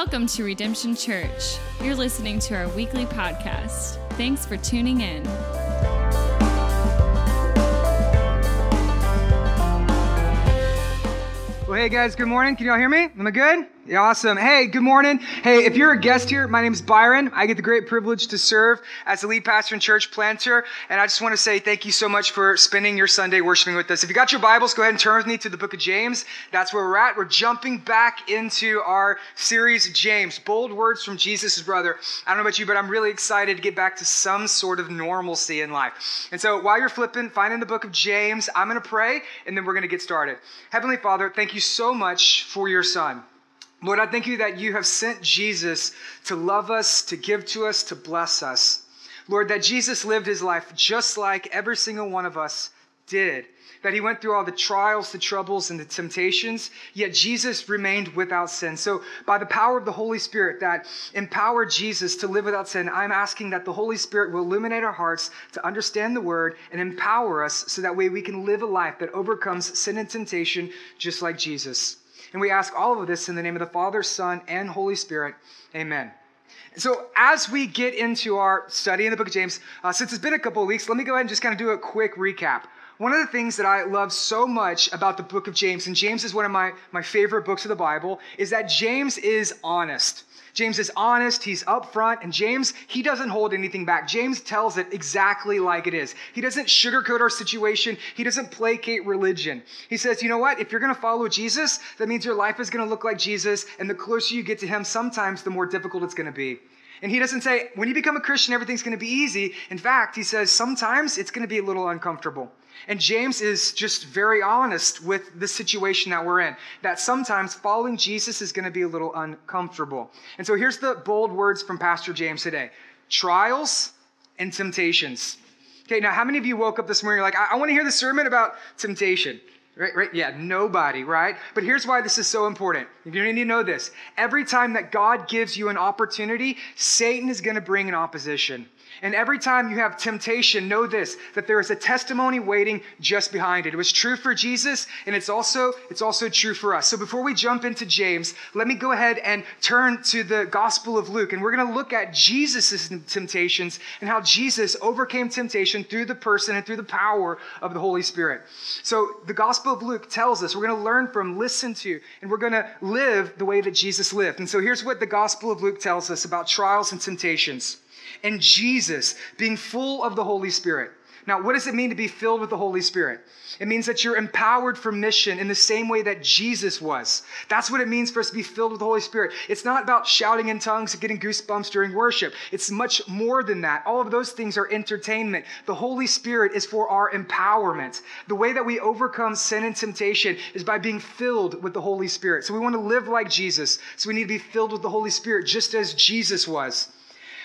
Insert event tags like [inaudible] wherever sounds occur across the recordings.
Welcome to Redemption Church. You're listening to our weekly podcast. Thanks for tuning in. Well, hey guys, good morning. Can y'all hear me? Am I good? Awesome. Hey, good morning. Hey, if you're a guest here, my name is Byron. I get the great privilege to serve as the lead pastor and church planter. And I just want to say thank you so much for spending your Sunday worshiping with us. If you got your Bibles, go ahead and turn with me to the book of James. That's where we're at. We're jumping back into our series, James, bold words from Jesus' brother. I don't know about you, but I'm really excited to get back to some sort of normalcy in life. And so while you're flipping, finding the book of James, I'm going to pray and then we're going to get started. Heavenly Father, thank you so much for your son. Lord, I thank you that you have sent Jesus to love us, to give to us, to bless us. Lord, that Jesus lived his life just like every single one of us did. That he went through all the trials, the troubles, and the temptations, yet Jesus remained without sin. So, by the power of the Holy Spirit that empowered Jesus to live without sin, I'm asking that the Holy Spirit will illuminate our hearts to understand the word and empower us so that way we can live a life that overcomes sin and temptation just like Jesus. And we ask all of this in the name of the Father, Son, and Holy Spirit. Amen. So, as we get into our study in the book of James, uh, since it's been a couple of weeks, let me go ahead and just kind of do a quick recap. One of the things that I love so much about the book of James, and James is one of my, my favorite books of the Bible, is that James is honest. James is honest, he's upfront, and James, he doesn't hold anything back. James tells it exactly like it is. He doesn't sugarcoat our situation, he doesn't placate religion. He says, you know what? If you're gonna follow Jesus, that means your life is gonna look like Jesus, and the closer you get to him, sometimes the more difficult it's gonna be. And he doesn't say, when you become a Christian, everything's gonna be easy. In fact, he says, sometimes it's gonna be a little uncomfortable. And James is just very honest with the situation that we're in, that sometimes following Jesus is going to be a little uncomfortable. And so here's the bold words from Pastor James today trials and temptations. Okay, now how many of you woke up this morning, like, I, I want to hear the sermon about temptation? Right, right? Yeah, nobody, right? But here's why this is so important. If you need to know this, every time that God gives you an opportunity, Satan is going to bring an opposition. And every time you have temptation, know this that there is a testimony waiting just behind it. It was true for Jesus, and it's also it's also true for us. So before we jump into James, let me go ahead and turn to the Gospel of Luke, and we're going to look at Jesus' temptations and how Jesus overcame temptation through the person and through the power of the Holy Spirit. So the Gospel of Luke tells us we're going to learn from, listen to, and we're going to live the way that Jesus lived. And so here's what the Gospel of Luke tells us about trials and temptations and Jesus being full of the Holy Spirit. Now, what does it mean to be filled with the Holy Spirit? It means that you're empowered for mission in the same way that Jesus was. That's what it means for us to be filled with the Holy Spirit. It's not about shouting in tongues and getting goosebumps during worship. It's much more than that. All of those things are entertainment. The Holy Spirit is for our empowerment. The way that we overcome sin and temptation is by being filled with the Holy Spirit. So we want to live like Jesus. So we need to be filled with the Holy Spirit just as Jesus was.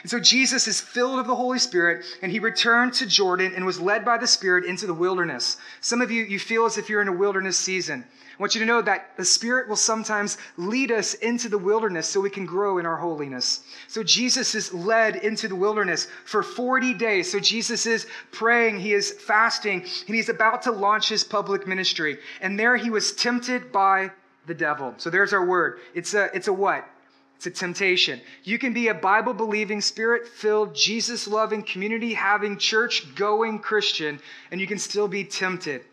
And so Jesus is filled of the Holy Spirit, and he returned to Jordan and was led by the Spirit into the wilderness. Some of you, you feel as if you're in a wilderness season. I want you to know that the Spirit will sometimes lead us into the wilderness so we can grow in our holiness. So Jesus is led into the wilderness for 40 days. So Jesus is praying, he is fasting, and he's about to launch his public ministry. And there he was tempted by the devil. So there's our word. It's a, it's a what? A temptation. You can be a Bible believing, spirit filled, Jesus loving, community having, church going Christian, and you can still be tempted.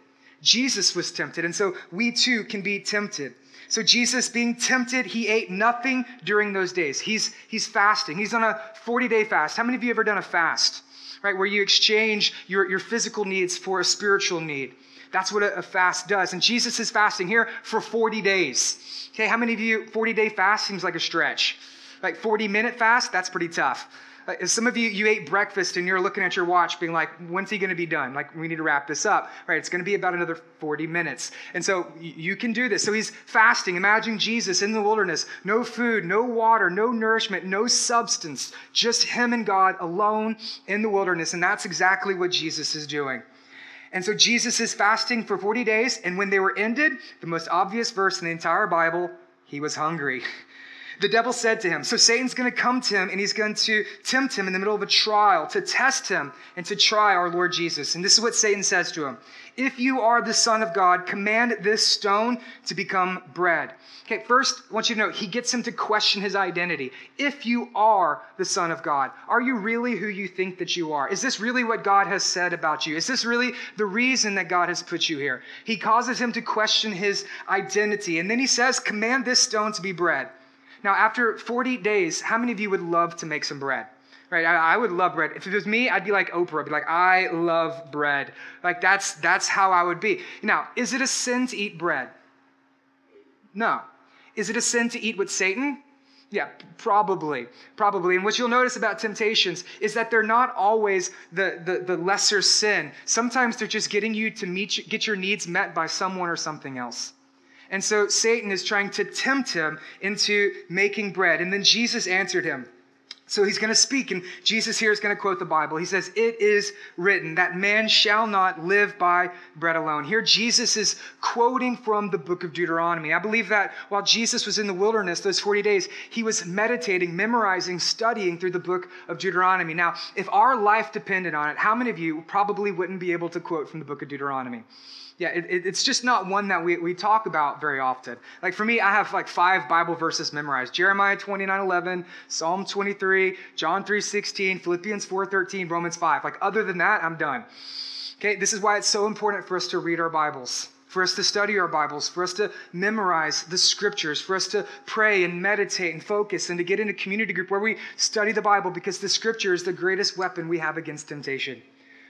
Jesus was tempted, and so we too can be tempted. So Jesus being tempted, he ate nothing during those days. He's, he's fasting. He's on a 40 day fast. How many of you ever done a fast? Right, where you exchange your, your physical needs for a spiritual need. That's what a, fast does. And Jesus is fasting here for 40 days. Okay, how many of you, 40 day fast seems like a stretch? Like 40 minute fast, that's pretty tough. Uh, some of you, you ate breakfast and you're looking at your watch being like, when's he going to be done? Like, we need to wrap this up, right? It's going to be about another 40 minutes. And so you can do this. So he's fasting. Imagine Jesus in the wilderness, no food, no water, no nourishment, no substance, just him and God alone in the wilderness. And that's exactly what Jesus is doing. And so Jesus is fasting for 40 days, and when they were ended, the most obvious verse in the entire Bible, he was hungry. [laughs] The devil said to him, so Satan's going to come to him and he's going to tempt him in the middle of a trial to test him and to try our Lord Jesus. And this is what Satan says to him If you are the Son of God, command this stone to become bread. Okay, first, I want you to know, he gets him to question his identity. If you are the Son of God, are you really who you think that you are? Is this really what God has said about you? Is this really the reason that God has put you here? He causes him to question his identity. And then he says, Command this stone to be bread. Now, after 40 days, how many of you would love to make some bread? Right? I, I, would love bread. If it was me, I'd be like Oprah. I'd be like, I love bread. Like that's that's how I would be. Now, is it a sin to eat bread? No. Is it a sin to eat with Satan? Yeah, probably. Probably. And what you'll notice about temptations is that they're not always the, the, the lesser sin. Sometimes they're just getting you to meet, get your needs met by someone or something else. And so Satan is trying to tempt him into making bread. And then Jesus answered him. So he's going to speak, and Jesus here is going to quote the Bible. He says, It is written that man shall not live by bread alone. Here, Jesus is quoting from the book of Deuteronomy. I believe that while Jesus was in the wilderness those 40 days, he was meditating, memorizing, studying through the book of Deuteronomy. Now, if our life depended on it, how many of you probably wouldn't be able to quote from the book of Deuteronomy? Yeah, it, it's just not one that we, we talk about very often. Like for me, I have like five Bible verses memorized. Jeremiah 29, 11, Psalm 23, John 3, 16, Philippians 4, 13, Romans 5. Like other than that, I'm done. Okay, this is why it's so important for us to read our Bibles, for us to study our Bibles, for us to memorize the scriptures, for us to pray and meditate and focus and to get in a community group where we study the Bible because the scripture is the greatest weapon we have against temptation.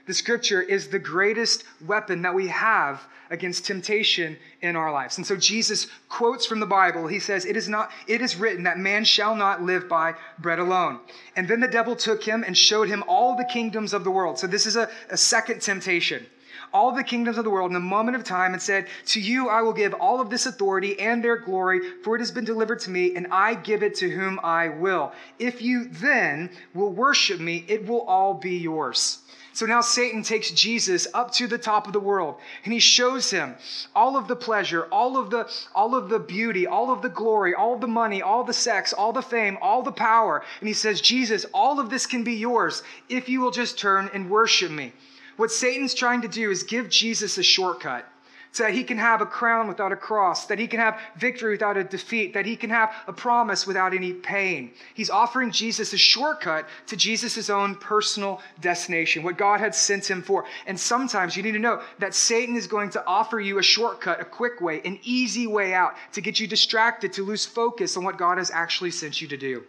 The scripture is the greatest weapon that we have against temptation in our lives. And so Jesus quotes from the Bible. He says, It is not, it is written that man shall not live by bread alone. And then the devil took him and showed him all the kingdoms of the world. So this is a, a second temptation all the kingdoms of the world in a moment of time and said, To you I will give all of this authority and their glory, for it has been delivered to me, and I give it to whom I will. If you then will worship me, it will all be yours. So now Satan takes Jesus up to the top of the world and he shows him all of the pleasure, all of the, all of the beauty, all of the glory, all the money, all the sex, all the fame, all the power. And he says, Jesus, all of this can be yours if you will just turn and worship me. What Satan's trying to do is give Jesus a shortcut so that he can have a crown without a cross, that he can have victory without a defeat, that he can have a promise without any pain. He's offering Jesus a shortcut to Jesus' own personal destination, what God had sent him for. And sometimes you need to know that Satan is going to offer you a shortcut, a quick way, an easy way out to get you distracted, to lose focus on what God has actually sent you to do.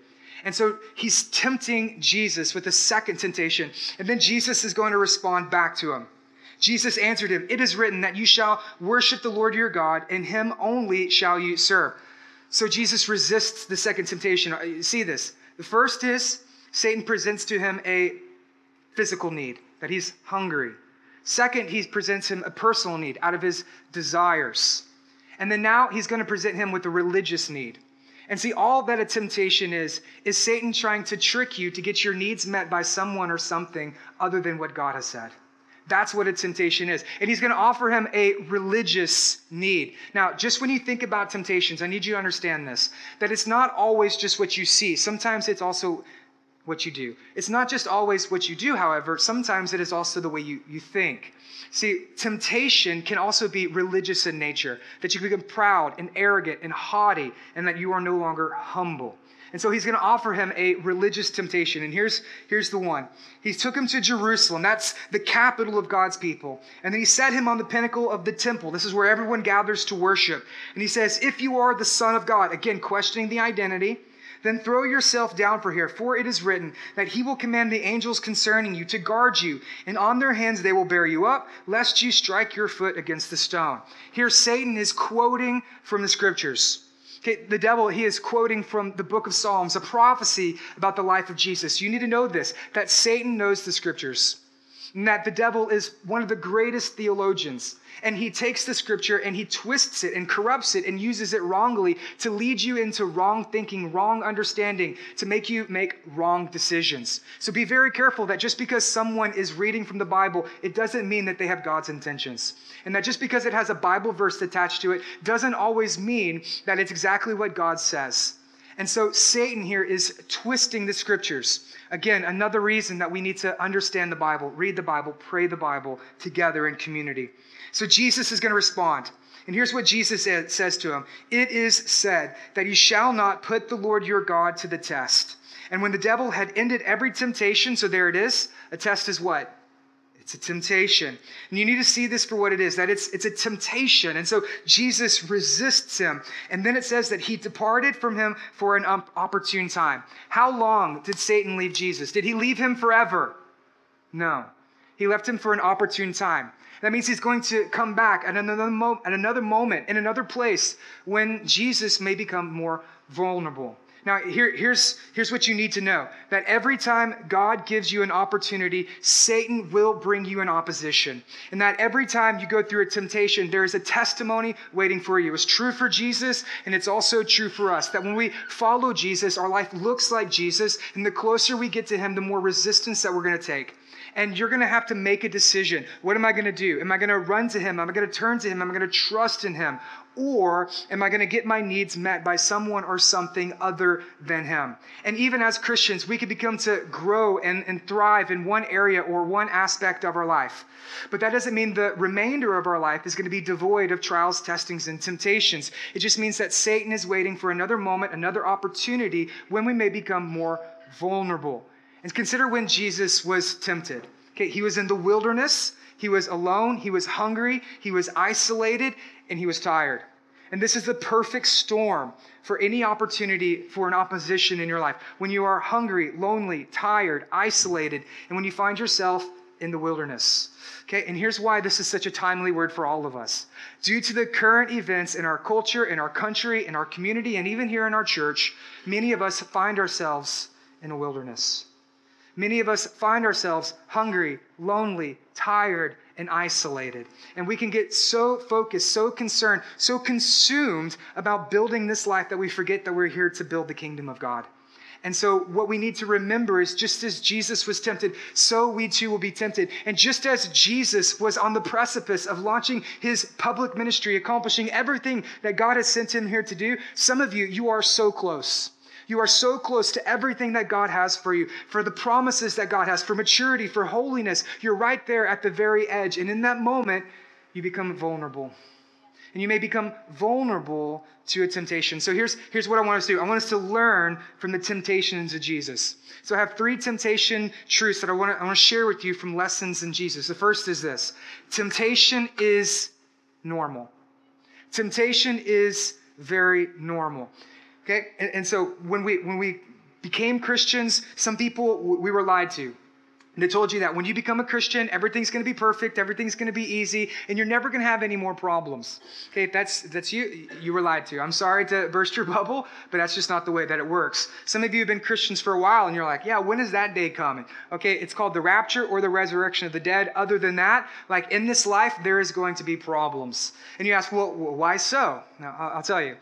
And so he's tempting Jesus with a second temptation. And then Jesus is going to respond back to him. Jesus answered him, It is written that you shall worship the Lord your God, and him only shall you serve. So Jesus resists the second temptation. Uh, see this. The first is Satan presents to him a physical need, that he's hungry. Second, he presents him a personal need out of his desires. And then now he's going to present him with a religious need. And see, all that a temptation is, is Satan trying to trick you to get your needs met by someone or something other than what God has said. That's what a temptation is. And he's going to offer him a religious need. Now, just when you think about temptations, I need you to understand this that it's not always just what you see, sometimes it's also what you do. It's not just always what you do, however, sometimes it is also the way you, you think. See, temptation can also be religious in nature, that you become proud and arrogant and haughty, and that you are no longer humble. And so he's going to offer him a religious temptation. And here's, here's the one. He took him to Jerusalem. That's the capital of God's people. And then he set him on the pinnacle of the temple. This is where everyone gathers to worship. And he says, If you are the Son of God, again, questioning the identity, then throw yourself down for here, for it is written that he will command the angels concerning you to guard you, and on their hands they will bear you up, lest you strike your foot against the stone. Here, Satan is quoting from the scriptures. Okay, the devil, he is quoting from the book of Psalms, a prophecy about the life of Jesus. You need to know this that Satan knows the scriptures, and that the devil is one of the greatest theologians and he takes the scripture and he twists it and corrupts it and uses it wrongly to lead you into wrong thinking, wrong understanding, to make you make wrong decisions. So be very careful that just because someone is reading from the Bible, it doesn't mean that they have God's intentions. And that just because it has a Bible verse attached to it doesn't always mean that it's exactly what God says. And so Satan here is twisting the scriptures. Again, another reason that we need to understand the Bible, read the Bible, pray the Bible together in community. So Jesus is going to respond. And here's what Jesus says to him It is said that you shall not put the Lord your God to the test. And when the devil had ended every temptation, so there it is, a test is what? It's a temptation. And you need to see this for what it is that it's, it's a temptation. And so Jesus resists him. And then it says that he departed from him for an opportune time. How long did Satan leave Jesus? Did he leave him forever? No. He left him for an opportune time. That means he's going to come back at another, mo- at another moment, in another place, when Jesus may become more vulnerable. Now, here, here's, here's what you need to know that every time God gives you an opportunity, Satan will bring you an opposition. And that every time you go through a temptation, there is a testimony waiting for you. It's true for Jesus, and it's also true for us. That when we follow Jesus, our life looks like Jesus, and the closer we get to him, the more resistance that we're going to take and you're going to have to make a decision. What am I going to do? Am I going to run to him? Am I going to turn to him? Am I going to trust in him? Or am I going to get my needs met by someone or something other than him? And even as Christians, we can become to grow and, and thrive in one area or one aspect of our life. But that doesn't mean the remainder of our life is going to be devoid of trials, testings, and temptations. It just means that Satan is waiting for another moment, another opportunity when we may become more vulnerable. And consider when Jesus was tempted. Okay, he was in the wilderness, he was alone, he was hungry, he was isolated, and he was tired. And this is the perfect storm for any opportunity for an opposition in your life. When you are hungry, lonely, tired, isolated, and when you find yourself in the wilderness. Okay, and here's why this is such a timely word for all of us. Due to the current events in our culture, in our country, in our community, and even here in our church, many of us find ourselves in a wilderness. Many of us find ourselves hungry, lonely, tired, and isolated. And we can get so focused, so concerned, so consumed about building this life that we forget that we're here to build the kingdom of God. And so, what we need to remember is just as Jesus was tempted, so we too will be tempted. And just as Jesus was on the precipice of launching his public ministry, accomplishing everything that God has sent him here to do, some of you, you are so close. You are so close to everything that God has for you, for the promises that God has, for maturity, for holiness. You're right there at the very edge. And in that moment, you become vulnerable. And you may become vulnerable to a temptation. So here's, here's what I want us to do I want us to learn from the temptations of Jesus. So I have three temptation truths that I want to, I want to share with you from lessons in Jesus. The first is this temptation is normal. Temptation is very normal. Okay? And, and so when we, when we became Christians, some people, we were lied to. And they told you that when you become a Christian, everything's going to be perfect, everything's going to be easy, and you're never going to have any more problems. Okay, if that's that's you, you were lied to. I'm sorry to burst your [laughs] bubble, but that's just not the way that it works. Some of you have been Christians for a while, and you're like, yeah, when is that day coming? Okay, it's called the rapture or the resurrection of the dead. Other than that, like in this life, there is going to be problems. And you ask, well, why so? Now, I'll tell you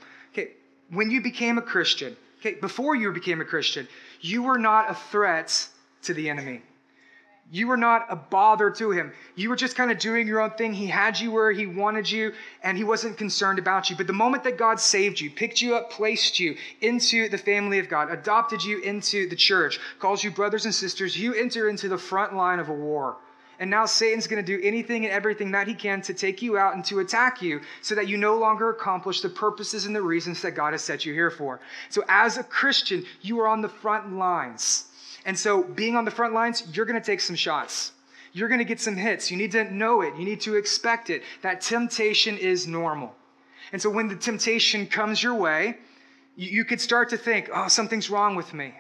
when you became a Christian, okay, before you became a Christian, you were not a threat to the enemy. You were not a bother to him. You were just kind of doing your own thing. He had you where he wanted you, and he wasn't concerned about you. But the moment that God saved you, picked you up, placed you into the family of God, adopted you into the church, calls you brothers and sisters, you enter into the front line of a war. And now Satan's going to do anything and everything that he can to take you out and to attack you so that you no longer accomplish the purposes and the reasons that God has set you here for. So, as a Christian, you are on the front lines. And so, being on the front lines, you're going to take some shots. You're going to get some hits. You need to know it. You need to expect it. That temptation is normal. And so, when the temptation comes your way, you, could start to think, oh, something's wrong with me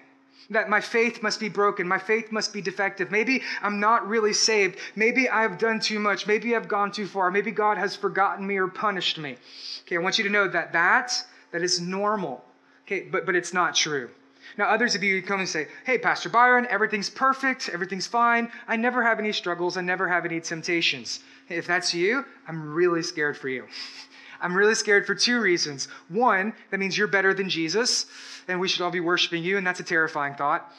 that my faith must be broken. My faith must be defective. Maybe I'm not really saved. Maybe I've done too much. Maybe I've gone too far. Maybe God has forgotten me or punished me. Okay, I want you to know that that, that is normal. Okay, but, but it's not true. Now, others of you come and say, Hey, Pastor Byron, everything's perfect, everything's fine. I never have any struggles, I never have any temptations. If that's you, I'm really scared for you. [laughs] I'm really scared for two reasons. One, that means you're better than Jesus, and we should all be worshiping you, and that's a terrifying thought.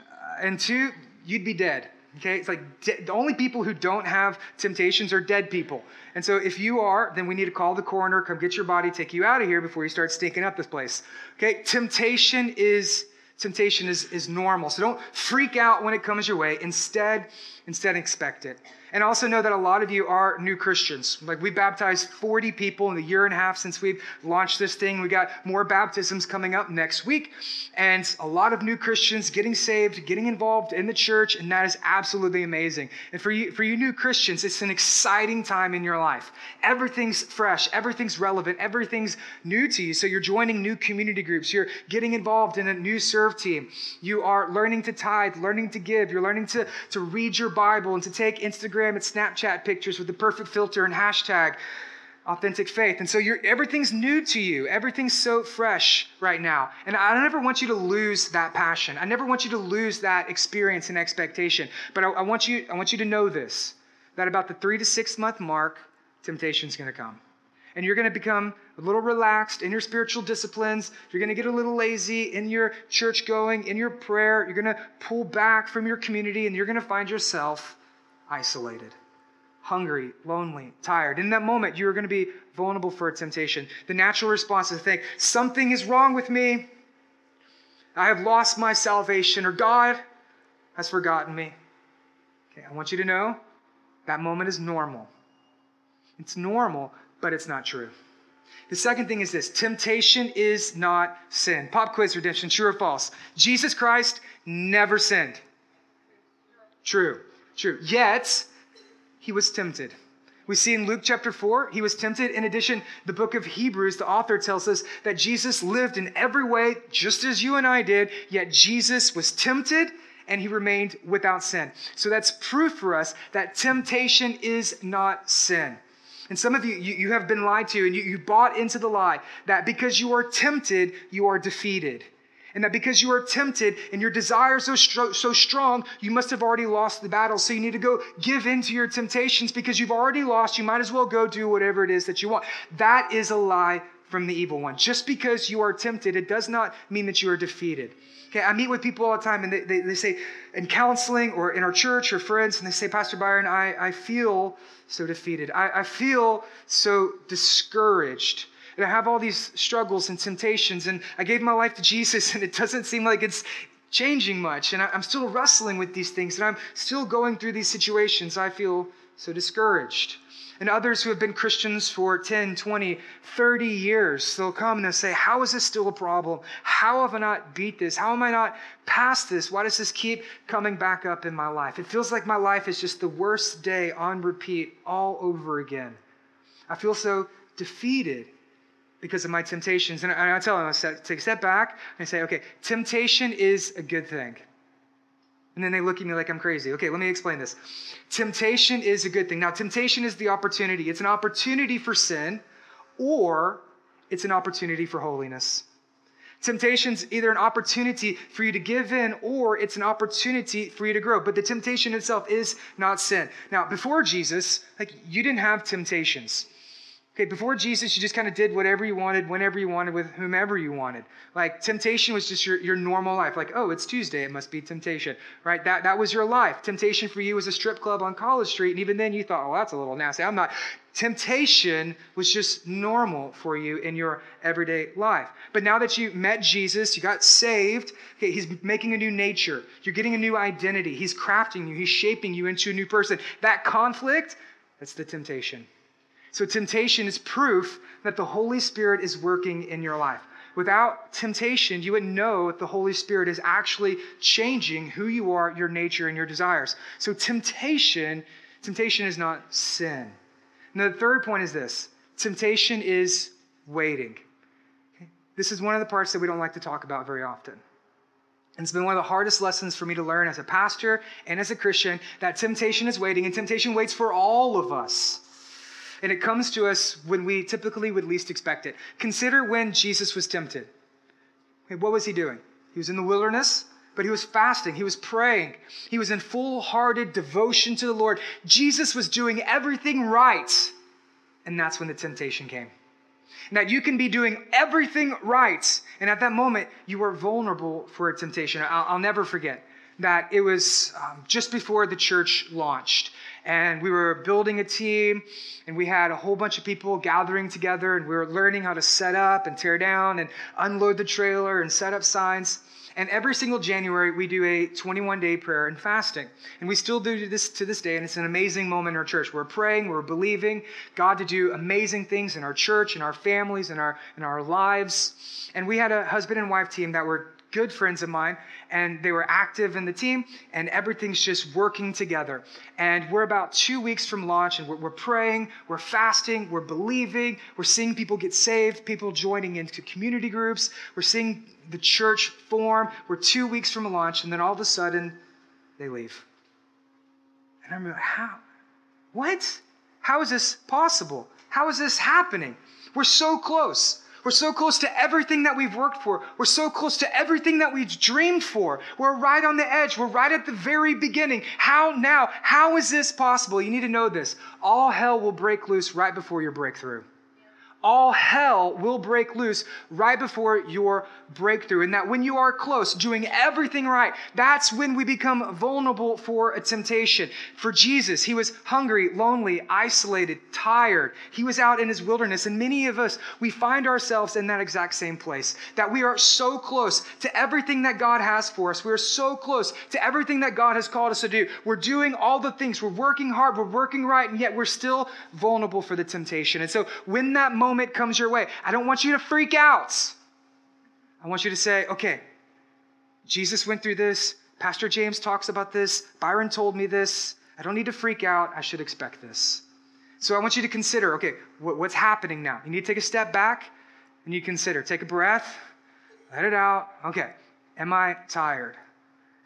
Uh, and two, you'd be dead. Okay, it's like de- the only people who don't have temptations are dead people. And so if you are, then we need to call the coroner, come get your body, take you out of here before you start stinking up this place. Okay, temptation is temptation is, is normal. So don't freak out when it comes your way. Instead, instead expect it. And also know that a lot of you are new Christians. Like we baptized 40 people in the year and a half since we've launched this thing. We got more baptisms coming up next week. And a lot of new Christians getting saved, getting involved in the church, and that is absolutely amazing. And for you, for you new Christians, it's an exciting time in your life. Everything's fresh, everything's relevant, everything's new to you. So you're joining new community groups, you're getting involved in a new serve team. You are learning to tithe, learning to give, you're learning to, to read your Bible and to take Instagram and Snapchat pictures with the perfect filter and hashtag authentic faith. And so everything's new to you. Everything's so fresh right now. And I never want you to lose that passion. I never want you to lose that experience and expectation. But I, I want you, I want you to know this, that about the three to six month mark, temptation's gonna come. And you're gonna become a little relaxed in your spiritual disciplines. You're gonna get a little lazy in your church going, in your prayer. You're gonna pull back from your community, and you're gonna find yourself isolated, hungry, lonely, tired. In that moment, you are going to be vulnerable for a temptation. The natural response is to think, something is wrong with me. I have lost my salvation, or God has forgotten me. Okay, I want you to know that moment is normal. It's normal, but it's not true. The second thing is this temptation is not sin. Pop quiz redemption, true or false? Jesus Christ never sinned. True. True. Yet, he was tempted. We see in Luke chapter 4, he was tempted. In addition, the book of Hebrews, the author tells us that Jesus lived in every way just as you and I did, yet Jesus was tempted and he remained without sin. So that's proof for us that temptation is not sin. And some of you, you, you have been lied to and you, you bought into the lie that because you are tempted, you are defeated. And that because you are tempted and your desires are so, so strong, you must have already lost the battle. So you need to go give in to your temptations because you've already lost. You might as well go do whatever it is that you want. That is a lie from the evil one. Just because you are tempted, it does not mean that you are defeated. Okay, I meet with people all the time and they, they, they say in counseling or in our church or friends, and they say, Pastor Byron, I, I feel so defeated. I, I feel so discouraged and I have all these struggles and temptations, and I gave my life to Jesus, [laughs] and it doesn't seem like it's changing much. And I'm still wrestling with these things, and I'm still going through these situations. I feel so discouraged. And others who have been Christians for 10, 20, 30 years, they'll come and they'll say, How is this still a problem? How have I not beat this? How am I not past this? Why does this keep coming back up in my life? It feels like my life is just the worst day on repeat all over again. I feel so defeated because of my temptations. And I, tell them, I take a step back and say, okay, temptation is a good thing. And then they look at me like I'm crazy. Okay, let me explain this. Temptation is a good thing. Now, temptation is the opportunity. It's an opportunity for sin, or it's an opportunity for holiness. Temptation's either an opportunity for you to give in or it's an opportunity for you to grow. But the temptation itself is not sin. Now, before Jesus, like you didn't have temptations. Okay, before Jesus, you just kind of did whatever you wanted, whenever you wanted, with whomever you wanted. Like temptation was just your, your normal life. Like, oh, it's Tuesday, it must be temptation, right? That, that was your life. Temptation for you was a strip club on College Street, and even then you thought, oh, that's a little nasty. I'm not. Temptation was just normal for you in your everyday life. But now that you met Jesus, you got saved, okay, he's making a new nature. You're getting a new identity. He's crafting you, he's shaping you into a new person. That conflict, that's the temptation. So, temptation is proof that the Holy Spirit is working in your life. Without temptation, you wouldn't know that the Holy Spirit is actually changing who you are, your nature, and your desires. So, temptation, temptation is not sin. Now, the third point is this temptation is waiting. Okay? This is one of the parts that we don't like to talk about very often. And it's been one of the hardest lessons for me to learn as a pastor and as a Christian that temptation is waiting, and temptation waits for all of us. And it comes to us when we typically would least expect it. Consider when Jesus was tempted. What was he doing? He was in the wilderness, but he was fasting. He was praying. He was in full hearted devotion to the Lord. Jesus was doing everything right. And that's when the temptation came. Now, you can be doing everything right. And at that moment, you are vulnerable for a temptation. I'll, I'll never forget. that it was um, just before the church launched. And we were building a team, and we had a whole bunch of people gathering together, and we were learning how to set up and tear down and unload the trailer and set up signs. And every single January, we do a 21 day prayer and fasting. And we still do this to this day. And it's an amazing moment in our church. We're praying, we're believing God to do amazing things in our church, in our families, in our, in our lives. And we had a husband and wife team that were good friends of mine, and they were active in the team, and everything's just working together. And we're about two weeks from launch, and we're, we're, praying, we're fasting, we're believing, we're seeing people get saved, people joining into community groups, we're seeing the church form. We're two weeks from launch, and then all of a sudden, they leave. And I'm like, how? What? How is this possible? How is this happening? We're so close. We're so close to everything that we've worked for. We're so close to everything that we've dreamed for. We're right on the edge. We're right at the very beginning. How now? How is this possible? You need to know this. All hell will break loose right before your breakthrough all hell will break loose right before your breakthrough. And that when you are close, doing everything right, that's when we become vulnerable for a temptation. For Jesus, he was hungry, lonely, isolated, tired. He was out in his wilderness. And many of us, we find ourselves in that exact same place. That we are so close to everything that God has for us. We're so close to everything that God has called us to do. We're doing all the things. We're working hard. We're working right. And yet we're still vulnerable for the temptation. And so when that moment moment comes your way. I don't want you to freak out. I want you to say, okay, Jesus went through this. Pastor James talks about this. Byron told me this. I don't need to freak out. I should expect this. So I want you to consider okay, what's happening now? You need to take a step back and you consider. Take a breath, let it out. Okay, am I tired?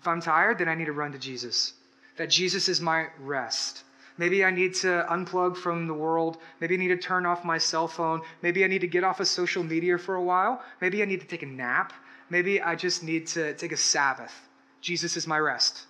If I'm tired, then I need to run to Jesus. That Jesus is my rest. Maybe I need to unplug from the world. Maybe I need to turn off my cell phone. Maybe I need to get off of social media for a while. Maybe I need to take a nap. Maybe I just need to take a Sabbath. Jesus is my rest.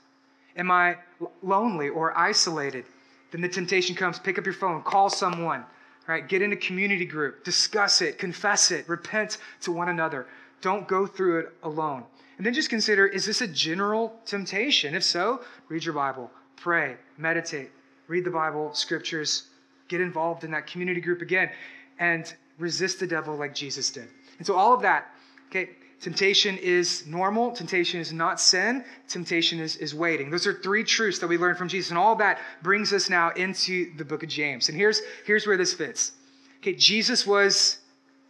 Am I lonely or isolated? Then the temptation comes pick up your phone, call someone, right? Get in a community group, discuss it, confess it, repent to one another. Don't go through it alone. And then just consider is this a general temptation? If so, read your Bible, pray, meditate, read the Bible, scriptures, get involved in that community group again, and resist the devil like Jesus did. And so, all of that, okay, temptation is normal, temptation is not sin, temptation is, is waiting. Those are three truths that we learn from Jesus. And all that brings us now into the book of James. And here's, here's where this fits. Okay, Jesus was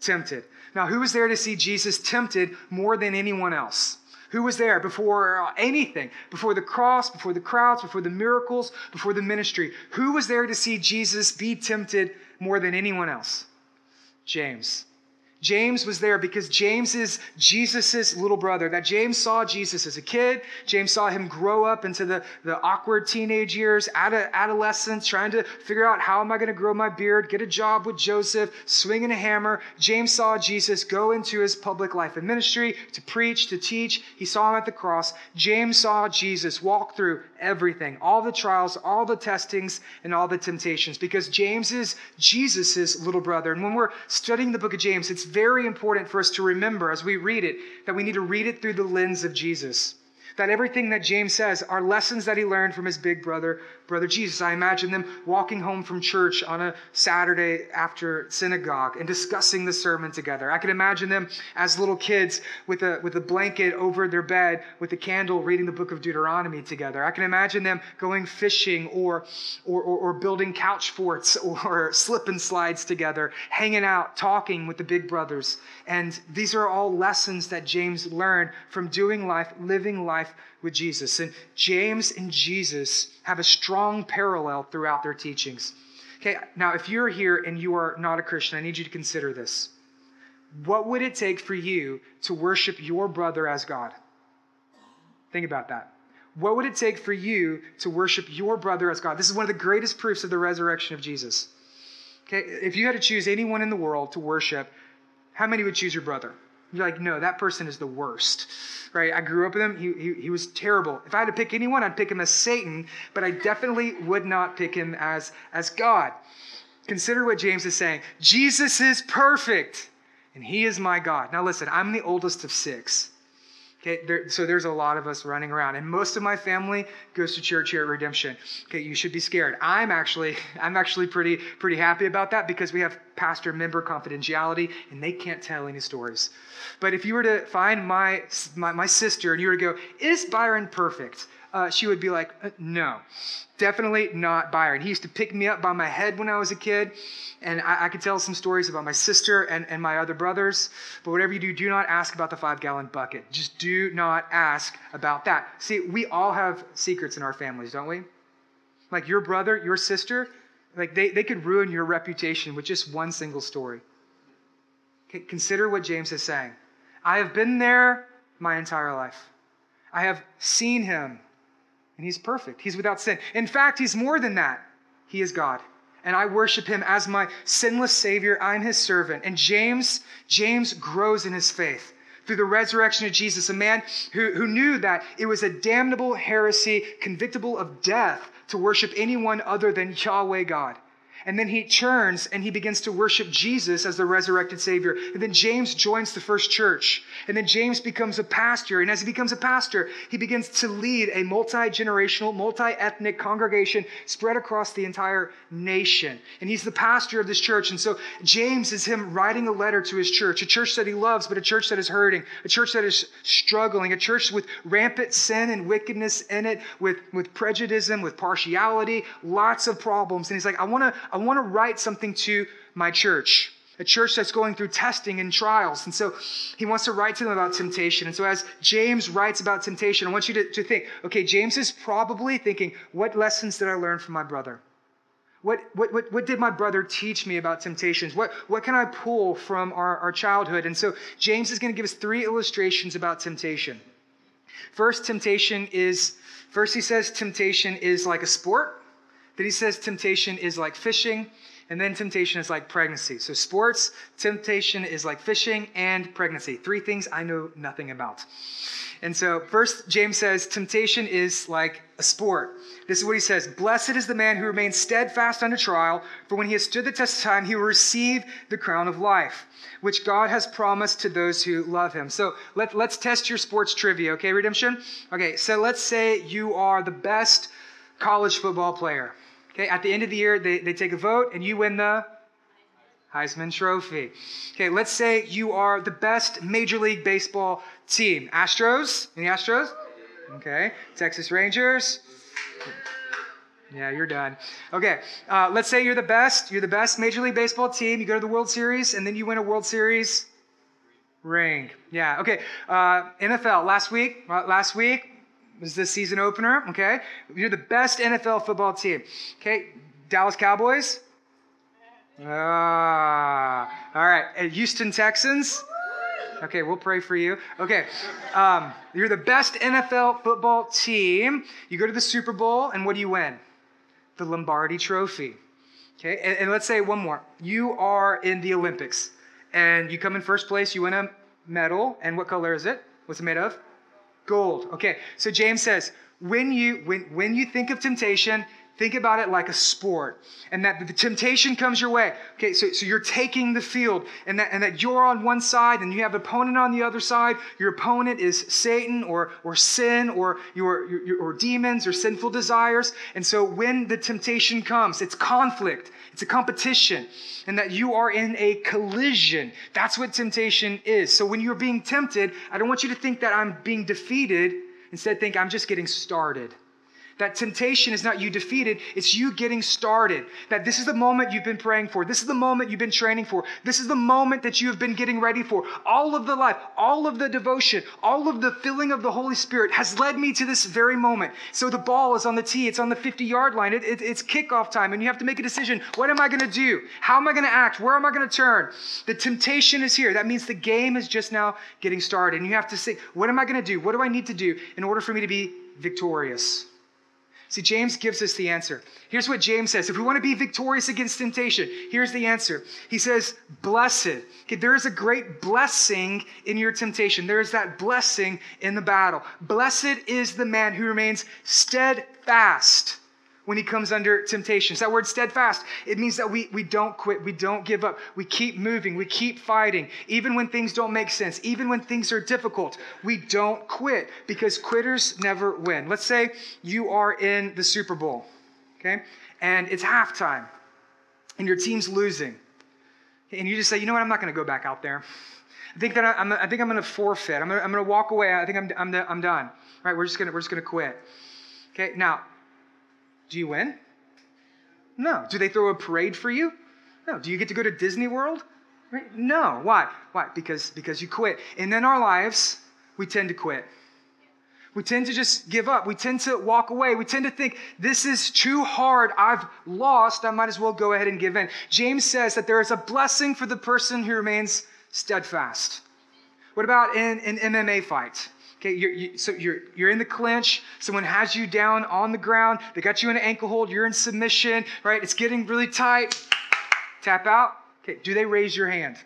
tempted. Now, who was there to see Jesus tempted more than anyone else? Who was there before uh, anything? Before the cross, before the crowds, before the miracles, before the ministry? Who was there to see Jesus be tempted more than anyone else? James. James was there because James is Jesus' little brother. That James saw Jesus as a kid. James saw him grow up into the, the awkward teenage years, adolescence, trying to figure out how am I going to grow my beard, get a job with Joseph, swinging a hammer. James saw Jesus go into his public life and ministry to preach, to teach. He saw him at the cross. James saw Jesus walk through everything, all the trials, all the testings, and all the temptations because James is Jesus' little brother. And when we're studying the book of James, it's very important for us to remember as we read it that we need to read it through the lens of Jesus. That everything that James says are lessons that he learned from his big brother, brother Jesus. I imagine them walking home from church on a Saturday after synagogue and discussing the sermon together. I can imagine them as little kids with a, with a blanket over their bed with a candle reading the book of Deuteronomy together. I can imagine them going fishing or, or, or, or building couch forts [laughs] or slip and slides together, hanging out, talking with the big brothers. And these are all lessons that James learned from doing life, living life with Jesus. And James and Jesus have a strong parallel throughout their teachings. Okay, now if you're here and you are not a Christian, I need you to consider this. What would it take for you to worship your brother as God? Think about that. What would it take for you to worship your brother as God? This is one of the greatest proofs of the resurrection of Jesus. Okay, if you had to choose anyone in the world to worship, how many would choose your brother? You're like, no, that person is the worst, right? I grew up with him. He, he, he was terrible. If I had to pick anyone, I'd pick him as Satan, but I definitely would not pick him as, as God. Consider what James is saying. Jesus is perfect, and he is my God. Now listen, I'm the oldest of six. Okay, there, so there's a lot of us running around, and most of my family goes to church here at Redemption. Okay, you should be scared. I'm actually, [laughs] I'm actually pretty, pretty happy about that because we have pastor-member confidentiality, and they can't tell any stories. But if you were to find my, my, my sister and you were to go, "Is Byron perfect?" Uh, she would be like, uh, "No, definitely not Byron." He used to pick me up by my head when I was a kid, and I, I could tell some stories about my sister and, and my other brothers. But whatever you do, do not ask about the five gallon bucket. Just do not ask about that. See, we all have secrets in our families, don't we? Like your brother, your sister, like they, they could ruin your reputation with just one single story. Consider what James is saying. I have been there my entire life. I have seen him, and he's perfect. He's without sin. In fact, he's more than that. He is God and I worship him as my sinless savior. I'm his servant. And James, James grows in his faith through the resurrection of Jesus, a man who, who knew that it was a damnable heresy, convictable of death, to worship anyone other than Yahweh God. And then he turns and he begins to worship Jesus as the resurrected Savior. And then James joins the first church. And then James becomes a pastor. And as he becomes a pastor, he begins to lead a multi generational, multi ethnic congregation spread across the entire nation. And he's the pastor of this church. And so James is him writing a letter to his church, a church that he loves, but a church that is hurting, a church that is struggling, a church with rampant sin and wickedness in it, with, with prejudice, with partiality, lots of problems. And he's like, I want to I want to write something to my church, a church that's going through testing and trials. And so he wants to write to them about temptation. And so as James writes about temptation, I want you to, to think okay, James is probably thinking, what lessons did I learn from my brother? What, what, what, what, did my brother teach me about temptations? What, what can I pull from our, our childhood? And so James is going to give us three illustrations about temptation. First, temptation is, first he says temptation is like a sport. Then he says temptation is like fishing, and then temptation is like pregnancy. So, sports, temptation is like fishing, and pregnancy. Three things I know nothing about. And so, first, James says temptation is like a sport. This is what he says Blessed is the man who remains steadfast under trial, for when he has stood the test of time, he will receive the crown of life, which God has promised to those who love him. So, let, let's test your sports trivia, okay, Redemption? Okay, so let's say you are the best college football player. Okay, at the end of the year, they, they take a vote and you win the Heisman Trophy. Okay, let's say you are the best Major League Baseball team. Astros? Any Astros? Okay. Texas Rangers? Yeah, you're done. Okay, uh, let's say you're the best. You're the best Major League Baseball team. You go to the World Series, and then you win a World Series ring. Yeah. Okay. Uh, NFL last week. Uh, last week, was the season opener, okay? You're the best NFL football team. Okay, Dallas Cowboys. Ah, all right. Houston Texans. Okay, we'll pray for you. Okay, um, you're the best NFL football team. You go to the Super Bowl, and what do you win? The Lombardi Trophy. Okay, and, and let's say one more. You are in the Olympics, and you come in first place. You win a medal, and what color is it? What's it made of? Gold. Okay, so James says, when you when when you think of temptation, think about it like a sport and that the temptation comes your way. Okay so, so you're taking the field and that, and that you're on one side and you have an opponent on the other side. Your opponent is satan or, or sin or your, your or demons or sinful desires. And so when the temptation comes it's conflict it's a competition and that you are in a collision. That's what temptation is. So when you're being tempted, I don't want you to think that I'm being defeated. Instead, think I'm just getting started. That temptation is not you defeated, it's you getting started. That this is the moment you've been praying for. This is the moment you've been training for. This is the moment that you have been getting ready for. All of the life, all of the devotion, all of the filling of the Holy Spirit has led me to this very moment. So the ball is on the tee, it's on the 50 yard line, it, it, it's kickoff time, and you have to make a decision. What am I going to do? How am I going to act? Where am I going to turn? The temptation is here. That means the game is just now getting started. And you have to say, what am I going to do? What do I need to do in order for me to be victorious? See, James gives us the answer. Here's what James says If we want to be victorious against temptation, here's the answer. He says, Blessed. Okay, there is a great blessing in your temptation. There is that blessing in the battle. Blessed is the man who remains steadfast when he comes under temptations. that word steadfast. It means that we, we don't quit, we don't give up, we keep moving, we keep fighting, even when things don't make sense, even when things are difficult. We don't quit because quitters never win. Let's say you are in the Super Bowl, okay, and it's halftime, and your team's losing, and you just say, you know what, I'm not to go back out there. I think that I'm, I think I'm to forfeit. I'm to, I'm to walk away. I think I'm, I'm, I'm done. Right? We're just to, we're just to quit. Okay. Now, do you win? No. Do they throw a parade for you? No. Do you get to go to Disney World? Right? No. Why? Why? Because, because you quit. And in our lives, we tend to quit. We tend to just give up. We tend to walk away. We tend to think, this is too hard. I've lost. I might as well go ahead and give in. James says that there is a blessing for the person who remains steadfast. What about in an MMA fight? Okay, you're, you, so you're, you're in the clinch. Someone has you down on the ground. They got you in an ankle hold. You're in submission, right? It's getting really tight. Tap out. Okay, do they raise your hand?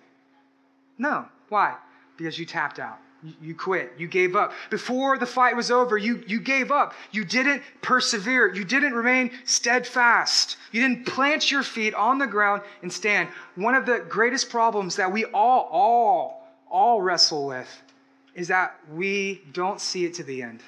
No. Why? Because you tapped out. You, you quit. You gave up. Before the fight was over, you, you gave up. You didn't persevere. You didn't remain steadfast. You didn't plant your feet on the ground and stand. One of the greatest problems that we all, all, all wrestle with is that we don't see it to the end.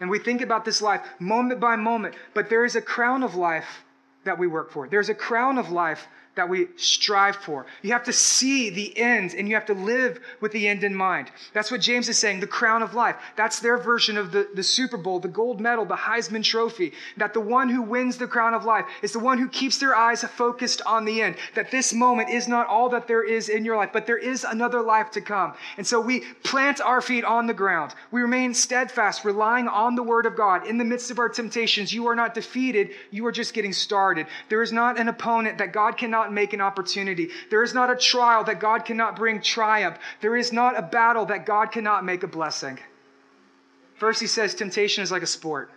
And we think about this life moment by moment, but there is a crown of life that we work for. There's a crown of life that we strive for. You have to see the end and you have to live with the end in mind. That's what James is saying, the crown of life. That's their version of the, the Super Bowl, the gold medal, the Heisman Trophy. That the one who wins the crown of life is the one who keeps their eyes focused on the end. That this moment is not all that there is in your life, but there is another life to come. And so we plant our feet on the ground. We remain steadfast, relying on the word of God. In the midst of our temptations, you are not defeated, you are just getting started. There is not an opponent that God cannot cannot make an opportunity. There is not a trial that God cannot bring triumph. There is not a battle that God cannot make a blessing. First, he says temptation is like a sport.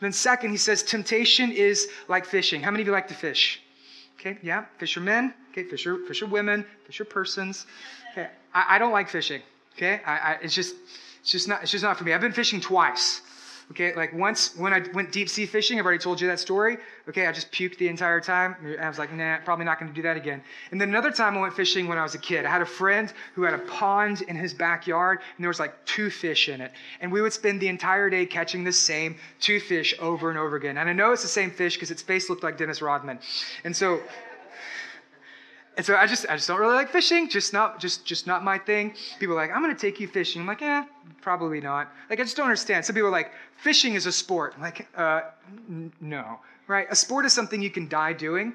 Then, second, he says temptation is like fishing. How many of you like to fish? Okay, yeah, fishermen. Okay, fisher, fisher women, fisher persons. Okay, I, I don't like fishing. Okay, I, I, it's just, it's just not, it's just not for me. I've been fishing twice. Okay, like once when I went deep sea fishing, I've already told you that story. Okay, I just puked the entire time. I was like, nah, probably not going to do that again. And then another time I went fishing when I was a kid. I had a friend who had a pond in his backyard, and there was like two fish in it. And we would spend the entire day catching the same two fish over and over again. And I know it's the same fish because its face looked like Dennis Rodman. And so and so I just I just don't really like fishing. Just not just just not my thing. People are like, I'm gonna take you fishing. I'm like, eh, probably not. Like I just don't understand. Some people are like, fishing is a sport. I'm like, uh, n- no, right? A sport is something you can die doing.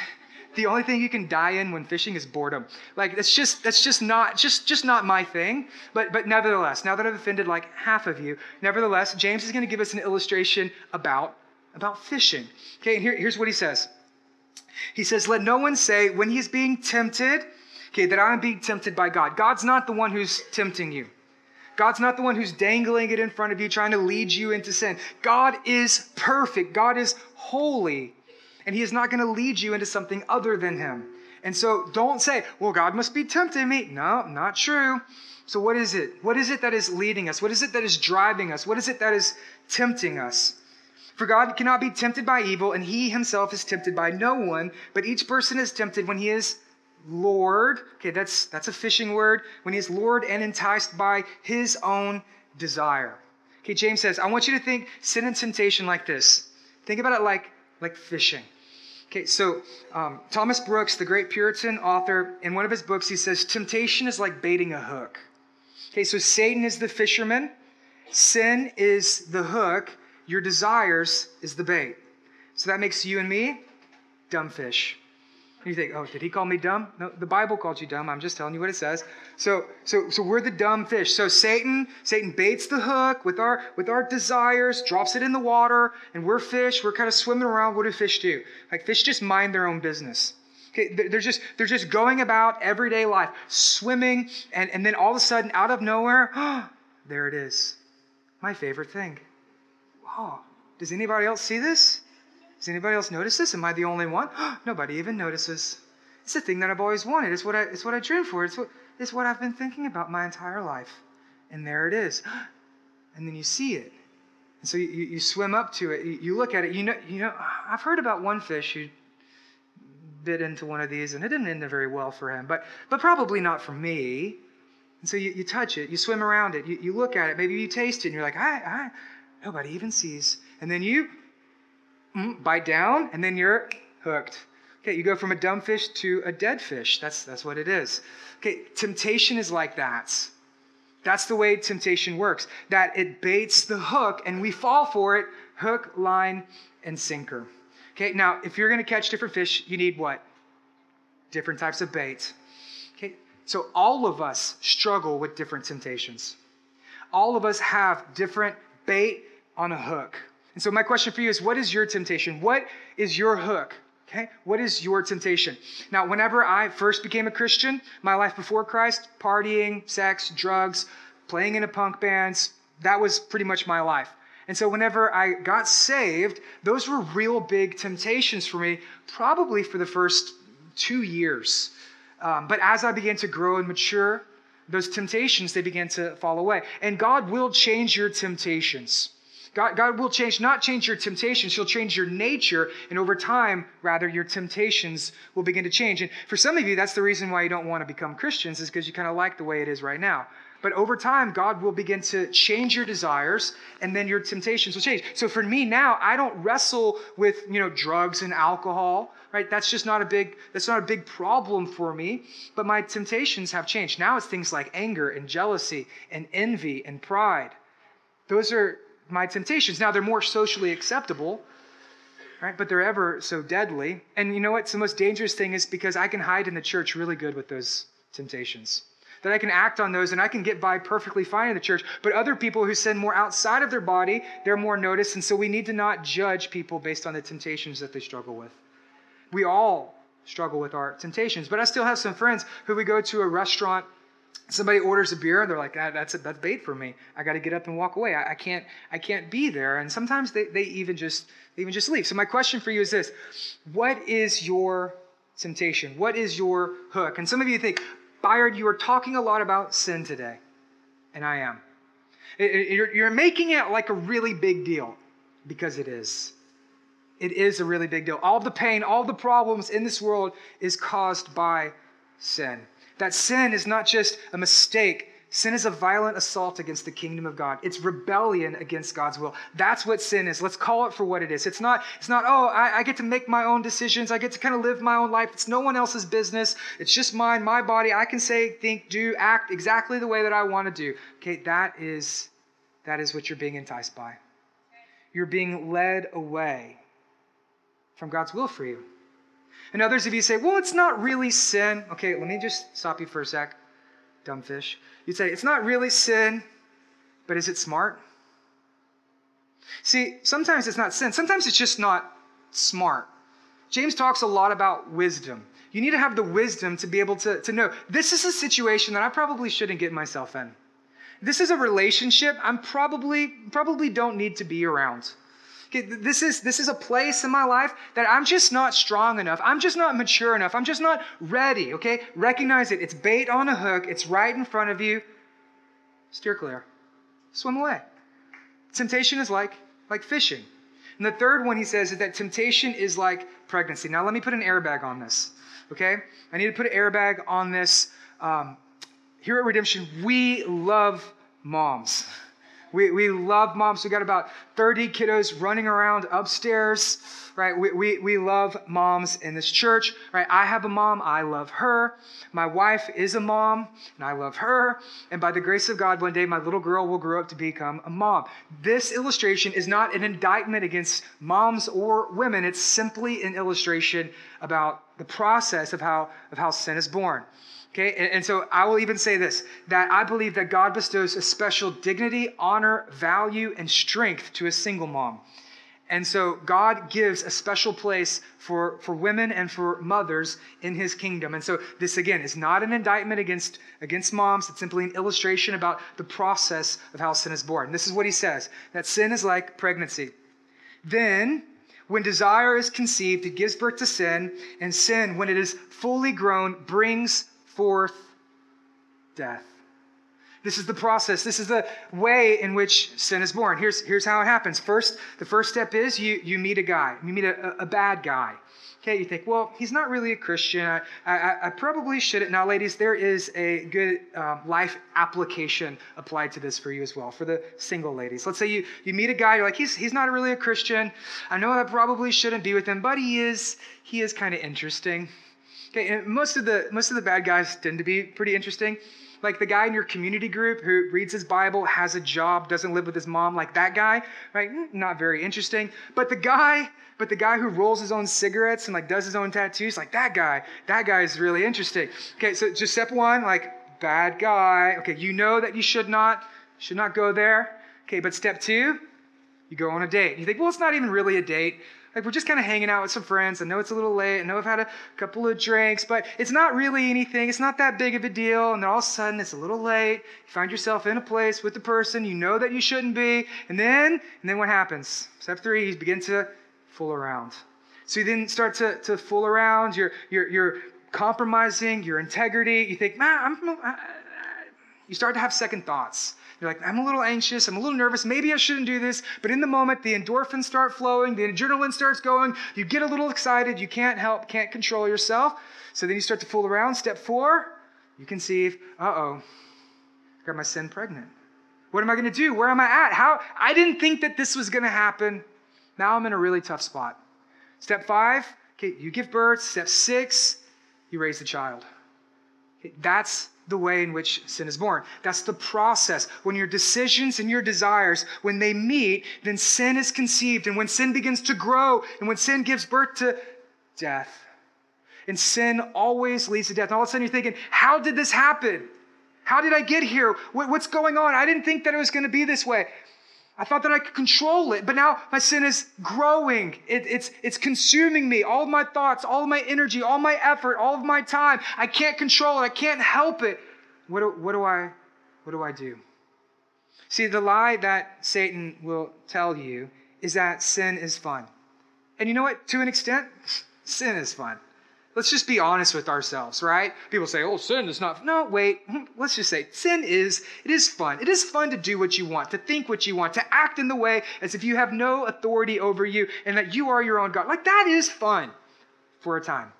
[laughs] the only thing you can die in when fishing is boredom. Like that's just that's just not just just not my thing. But but nevertheless, now that I've offended like half of you, nevertheless, James is going to give us an illustration about about fishing. Okay, and here, here's what he says. He says, Let no one say when he's being tempted, okay, that I'm being tempted by God. God's not the one who's tempting you. God's not the one who's dangling it in front of you, trying to lead you into sin. God is perfect. God is holy. And He is not going to lead you into something other than Him. And so don't say, well, God must be tempting me. No, not true. So what is it? What is it that is leading us? What is it that is driving us? What is it that is tempting us? For God cannot be tempted by evil, and he himself is tempted by no one, but each person is tempted when he is lured. Okay, that's, that's a fishing word. When he is lured and enticed by his own desire. Okay, James says, I want you to think sin and temptation like this. Think about it like, like fishing. Okay, so um, Thomas Brooks, the great Puritan author, in one of his books, he says, Temptation is like baiting a hook. Okay, so Satan is the fisherman, sin is the hook, your desires is the bait. So that makes you and me dumb fish. And you think, oh, did he call me dumb? No, the Bible called you dumb. I'm just telling you what it says. So, so, so we're the dumb fish. So Satan, Satan baits the hook with our with our desires, drops it in the water, and we're fish. We're kind of swimming around. What do fish do? Like fish just mind their own business. Okay, they're just they're just going about everyday life, swimming, and, and then all of a sudden, out of nowhere, [gasps] there it is. My favorite thing. Oh, does anybody else see this? Does anybody else notice this? Am I the only one? [gasps] Nobody even notices. It's the thing that I've always wanted. It's what I, it's what I dreamed for. It's what, it's what I've been thinking about my entire life. And there it is. [gasps] And then you see it. And so you, you swim up to it, you look at it, you know, you know, I've heard about one fish who bit into one of these and it didn't end very well for him, but, but probably not for me. And so you, you touch it, you swim around it, you, you look at it, maybe you taste it, and you're like, I, I, nobody even sees. And then you mm, bite down, and then you're hooked. Okay, you go from a dumb fish to a dead fish. That's, that's what it is. Okay, temptation is like that. That's the way temptation works. That it baits the hook and we fall for it hook, line, and sinker. Okay, now if you're to catch different fish, you need what? Different types of bait. Okay, so all of us struggle with different temptations. All of us have different bait on a hook. And so my question for you is what is your temptation? What is your hook? Okay? What is your temptation? Now, whenever I first became a Christian, my life before Christ, partying, sex, drugs, playing in a punk bands, that was pretty much my life. And so whenever I got saved, those were real big temptations for me, probably for the first two years. Um, but as I began to grow and mature, those temptations, they began to fall away. And God will change your temptations. God, God will change, not change your temptations, He'll change your nature. And over time, rather, your temptations will begin to change. And for some of you, that's the reason why you don't want to become Christians, is because you kind of like the way it is right now. But over time, God will begin to change your desires, and then your temptations will change. So for me now, I don't wrestle with you know drugs and alcohol, right? That's just not a big that's not a big problem for me. But my temptations have changed. Now it's things like anger and jealousy and envy and pride. Those are my temptations. Now they're more socially acceptable, right? But they're ever so deadly. And you know what? the most dangerous thing is because I can hide in the church really good with those temptations. That I can act on those and I can get by perfectly fine in the church. But other people who sin more outside of their body, they're more noticed. And so we need to not judge people based on the temptations that they struggle with. We all struggle with our temptations. But I still have some friends who we go to a restaurant somebody orders a beer and they're like ah, that's that's bait for me. I got to get up and walk away. I, I, can't i can't be there. And sometimes they, they even just they even just leave. So my question for you is this. What is your temptation? What is your hook? And some of you think byron you are talking a lot about sin today. And i am. It, it, you're, you're making it like a really big deal because it is. It is a really big deal. All the pain all the problems in this world is caused by sin that sin is not just a mistake, sin is a violent assault against the kingdom of God. It's rebellion against God's will. That's what sin is. Let's call it for what it is. It's not, it's not oh, I, I get to make my own decisions. I get to kind of live my own life. It's no one else's business. It's just mine, my body. I can say, think, do, act exactly the way that I want to do. Okay, that is that is what you're being enticed by. You're being led away from God's will for you. And others of you say, well, it's not really sin. Okay, let me just stop you for a sec, dumb fish. You'd say, it's not really sin, but is it smart? See, sometimes it's not sin, sometimes it's just not smart. James talks a lot about wisdom. You need to have the wisdom to be able to, to know this is a situation that I probably shouldn't get myself in. This is a relationship I'm probably probably don't need to be around. This is this is a place in my life that I'm just not strong enough. I'm just not mature enough. I'm just not ready. Okay, recognize it. It's bait on a hook. It's right in front of you. Steer clear. Swim away. Temptation is like like fishing. And the third one he says is that temptation is like pregnancy. Now let me put an airbag on this. Okay, I need to put an airbag on this. Um, here at Redemption, we love moms. [laughs] We, we love moms. We got about 30 kiddos running around upstairs, right? We, we, we love moms in this church, right? I have a mom. I love her. My wife is a mom, and I love her. And by the grace of God, one day my little girl will grow up to become a mom. This illustration is not an indictment against moms or women. It's simply an illustration about the process of how, of how sin is born. Okay, and, and, so I will even say this that I believe that God bestows a special dignity, honor, value, and strength to a single mom. And so God gives a special place for, for women and for mothers in his kingdom. And so this again is not an indictment against, against moms, it's simply an illustration about the process of how sin is born. This is what he says that sin is like pregnancy. Then when desire is conceived, it gives birth to sin, and sin, when it is fully grown, brings forth death. This is the process. This is the way in which sin is born. Here's, here's how it happens. First, the first step is you, you meet a guy, you meet a, a bad guy. Okay, you think, well, he's not really a Christian. I, I, I probably shouldn't. Now, ladies, there is a good um, life application applied to this for you as well, for the single ladies. Let's say you, you meet a guy, you're like, he's, he's not really a Christian. I know I probably shouldn't be with him, but he is, he is kind of interesting. Okay, most of the most of the bad guys tend to be pretty interesting. Like the guy in your community group who reads his Bible, has a job, doesn't live with his mom, like that guy, right? Mm, not very interesting. But the guy, but the guy who rolls his own cigarettes and like does his own tattoos, like that guy, that guy is really interesting. Okay, so just step one, like bad guy. Okay, you know that you should not should not go there. Okay, but step two, you go on a date. You think, well, it's not even really a date. Like we're just kind of hanging out with some friends. I know it's a little late. I know I've had a couple of drinks, but it's not really anything. It's not that big of a deal. And then all of a sudden it's a little late. You find yourself in a place with the person you know that you shouldn't be. And then, and then what happens? Step three, you begin to fool around. So you then start to, to fool around. You're, you're, you're compromising your integrity. You think, man, I'm, I, you start to have second thoughts. You're like, I'm a little anxious, I'm a little nervous, maybe I shouldn't do this. But in the moment, the endorphins start flowing, the adrenaline starts going, you get a little excited, you can't help, can't control yourself. So then you start to fool around. Step four, you conceive, uh oh, got my sin pregnant. What am I going to do? Where am I at? How? I didn't think that this was going to happen. Now I'm in a really tough spot. Step five, okay, you give birth. Step six, you raise the child. Okay, that's the way in which sin is born. That's the process. When your decisions and your desires, when they meet, then sin is conceived. And when sin begins to grow, and when sin gives birth to death. And sin always leads to death. And all of a sudden you're thinking, how did this happen? How did I get here? What's going on? I didn't think that it was going to be this way. I thought that I could control it, but now my sin is growing. It, it's, it's consuming me. All my thoughts, all my energy, all my effort, all of my time. I can't control it. I can't help it. What do, what do I, what do I do? See, the lie that Satan will tell you is that sin is fun. And you know what? To an extent, [laughs] sin is fun. Let's just be honest with ourselves, right? People say, oh, sin is not. No, wait. Hmm, let's just say sin is, it is fun. It is fun to do what you want, to think what you want, to act in the way as if you have no authority over you and that you are your own God. Like that is fun for a time,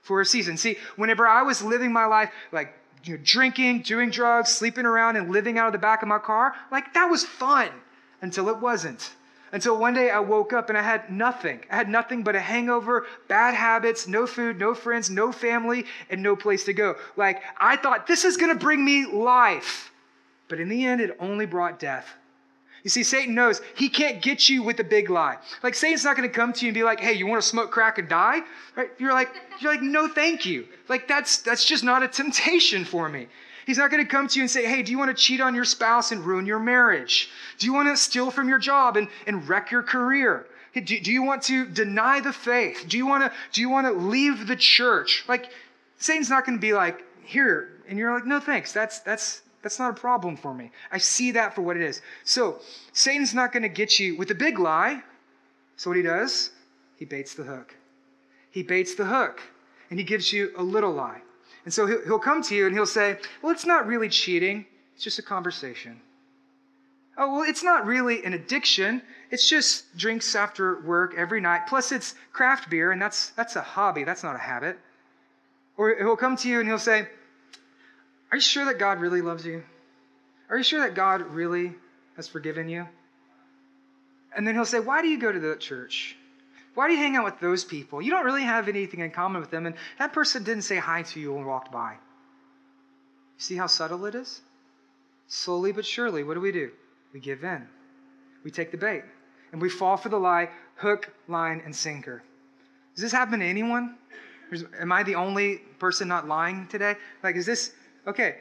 for a season. See, whenever I was living my life, like, you know, drinking, doing drugs, sleeping around, and living out of the back of my car, like that was fun until it wasn't. Until one day I woke up and I had nothing. I had nothing but a hangover, bad habits, no food, no friends, no family, and no place to go. Like, I thought this is going to bring me life. But in the end, it only brought death. You see, Satan knows he can't get you with a big lie. Like Satan's not going to come to you and be like, "Hey, you want to smoke crack and die?" Right? You're like, you're like, "No, thank you." Like that's that's just not a temptation for me. He's not going to come to you and say, hey, do you want to cheat on your spouse and ruin your marriage? Do you want to steal from your job and, and wreck your career? Do, do you want to deny the faith? Do you want to, do you want to leave the church? Like, Satan's not going to be like, here. And you're like, no, thanks. That's, that's, that's not a problem for me. I see that for what it is. So, Satan's not going to get you with a big lie. So, what he does, he baits the hook. He baits the hook and he gives you a little lie. And so he'll, he'll come to you and he'll say, Well, it's not really cheating, it's just a conversation. Oh, well, it's not really an addiction. It's just drinks after work every night. Plus, it's craft beer, and that's, that's a hobby. That's not a habit. Or he'll come to you and he'll say, Are you sure that God really loves you? Are you sure that God really has forgiven you? And then he'll say, Why do you go to the church? Why do you hang out with those people? You don't really have anything in common with them, and that person didn't say hi to you and walked by. You see how subtle it is? Slowly but surely, what do we do? We give in. We take the bait, and we fall for the lie hook, line, and sinker. Does this happen to anyone? Am I the only person not lying today? Like, is this okay?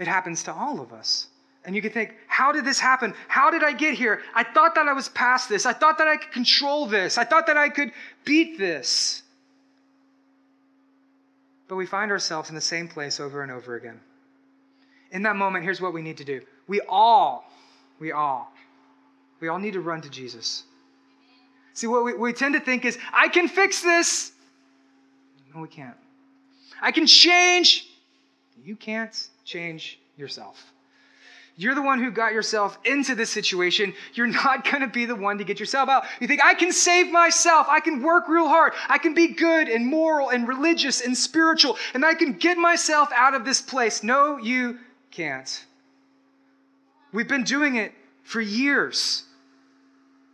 It happens to all of us. And you can think, how did this happen? How did I get here? I thought that I was past this. I thought that I could control this. I thought that I could beat this. But we find ourselves in the same place over and over again. In that moment, here's what we need to do. We all, we all, we all need to run to Jesus. See, what we, we tend to think is, I can fix this. No, we can't. I can change. You can't change yourself. You're the one who got yourself into this situation. You're not [laughs] going to be the one to get yourself out. You think, I can save myself. I can work real hard. I can be good and moral and religious and spiritual, and I can get myself out of this place. No, you can't. We've been doing it for years.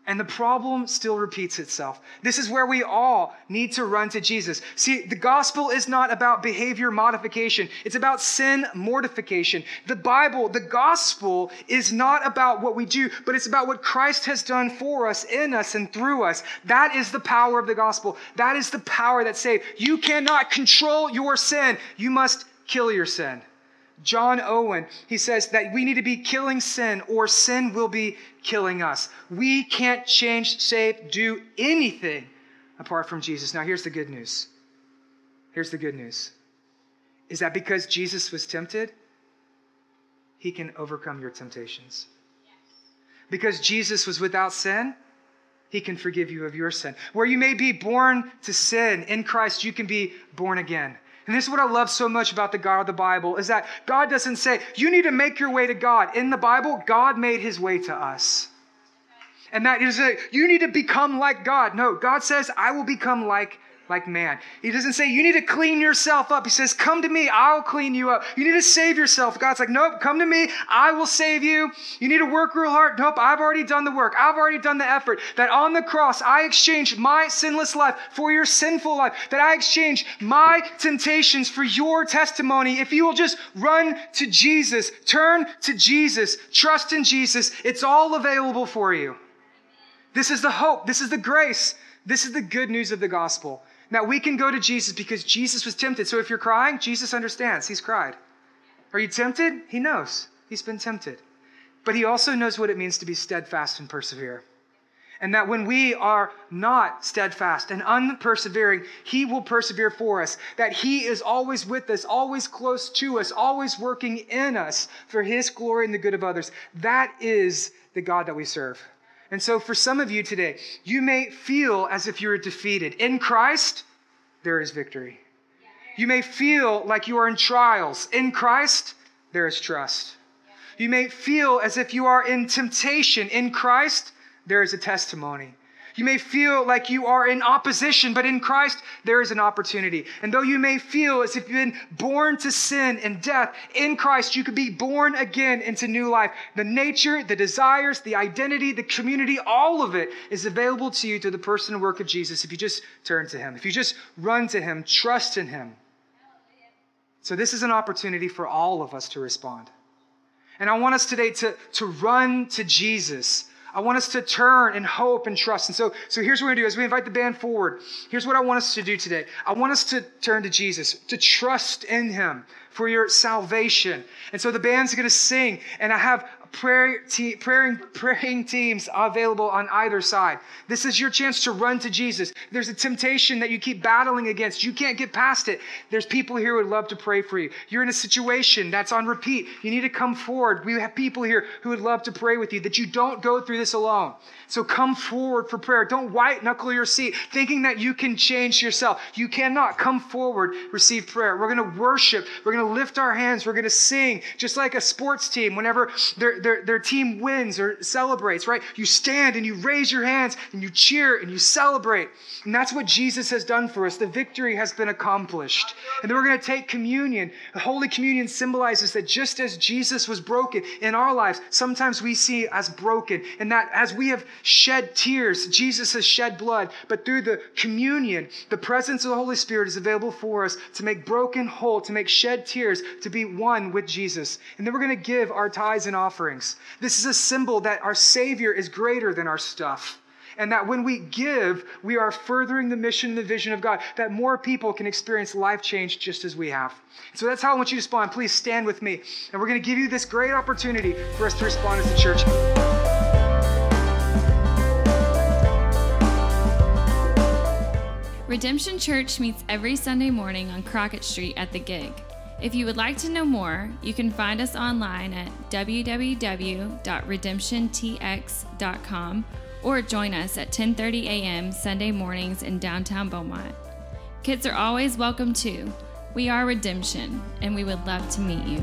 And the problem still repeats itself. This is where we all need to run to Jesus. See, the gospel is not about behavior modification, it's about sin mortification. The Bible, the gospel, is not about what we do, but it's about what Christ has done for us, in us, and through us. That is the power of the gospel. That is the power that saves. You cannot control your sin, you must kill your sin. John Owen, he says that we need to be killing sin or sin will be killing us. We can't change, save, do anything apart from Jesus. Now, here's the good news. Here's the good news is that because Jesus was tempted, he can overcome your temptations. Because Jesus was without sin, he can forgive you of your sin. Where you may be born to sin, in Christ, you can be born again. And this is what I love so much about the God of the Bible is that God doesn't say, you need to make your way to God. In the Bible, God made his way to us. And that is a, you need to become like God. No, God says, I will become like like man. He doesn't say, you need to clean yourself up. He says, come to me, I'll clean you up. You need to save yourself. God's like, nope, come to me, I will save you. You need to work real hard. Nope, I've already done the work. I've already done the effort. That on the cross, I exchanged my sinless life for your sinful life. That I exchanged my temptations for your testimony. If you will just run to Jesus, turn to Jesus, trust in Jesus, it's all available for you. This is the hope. This is the grace. This is the good news of the gospel. Now, we can go to Jesus because Jesus was tempted. So if you're crying, Jesus understands. He's cried. Are you tempted? He knows. He's been tempted. But he also knows what it means to be steadfast and persevere. And that when we are not steadfast and unpersevering, He will persevere for us. That He is always with us, always close to us, always working in us for His glory and the good of others. That is the God that we serve. And so, for some of you today, you may feel as if you're defeated. In Christ, there is victory. You may feel like you are in trials. In Christ, there is trust. You may feel as if you are in temptation. In Christ, there is a testimony. You may feel like you are in opposition, but in Christ, there is an opportunity. And though you may feel as if you've been born to sin and death, in Christ, you could be born again into new life. The nature, the desires, the identity, the community, all of it is available to you through the person and work of Jesus if you just turn to Him, if you just run to Him, trust in Him. So, this is an opportunity for all of us to respond. And I want us today to, to run to Jesus I want us to turn and hope and trust. And so, so here's what we're going to do as we invite the band forward. Here's what I want us to do today. I want us to turn to Jesus, to trust in him for your salvation. And so the band's going to sing, and I have prayer te- praying, [laughs] praying teams available on either side. This is your chance to run to Jesus. There's a temptation that you keep battling against. You can't get past it. There's people here who would love to pray for you. You're in a situation that's on repeat. You need to come forward. We have people here who would love to pray with you that you don't go through this alone. So come forward for prayer. Don't white knuckle your seat thinking that you can change yourself. You cannot. Come forward, receive prayer. We're going to worship. We're going to lift our hands. We're going to sing just like a sports team whenever their, their, team wins or celebrates, right? You stand and you raise your hands and you cheer and you celebrate. And that's what Jesus has done for us. The victory has been accomplished. And then we're going to take communion. The Holy Communion symbolizes that just as Jesus was broken in our lives, sometimes we see as broken. And that as we have shed tears, Jesus has shed blood. But through the communion, the presence of the Holy Spirit is available for us to make broken whole, to make shed tears, to be one with Jesus. And then we're going to give our tithes and offerings. This is a symbol that our Savior is greater than our stuff. And that when we give, we are furthering the mission and the vision of God, that more people can experience life change just as we have. So that's how I want you to respond. Please stand with me. And we're going to give you this great opportunity for us to respond as a church. Redemption Church meets every Sunday morning on Crockett Street at the Gig. If you would like to know more, you can find us online at www.redemptiontx.com or join us at 10:30 a.m. Sunday mornings in downtown Beaumont. Kids are always welcome too. We are Redemption, and we would love to meet you.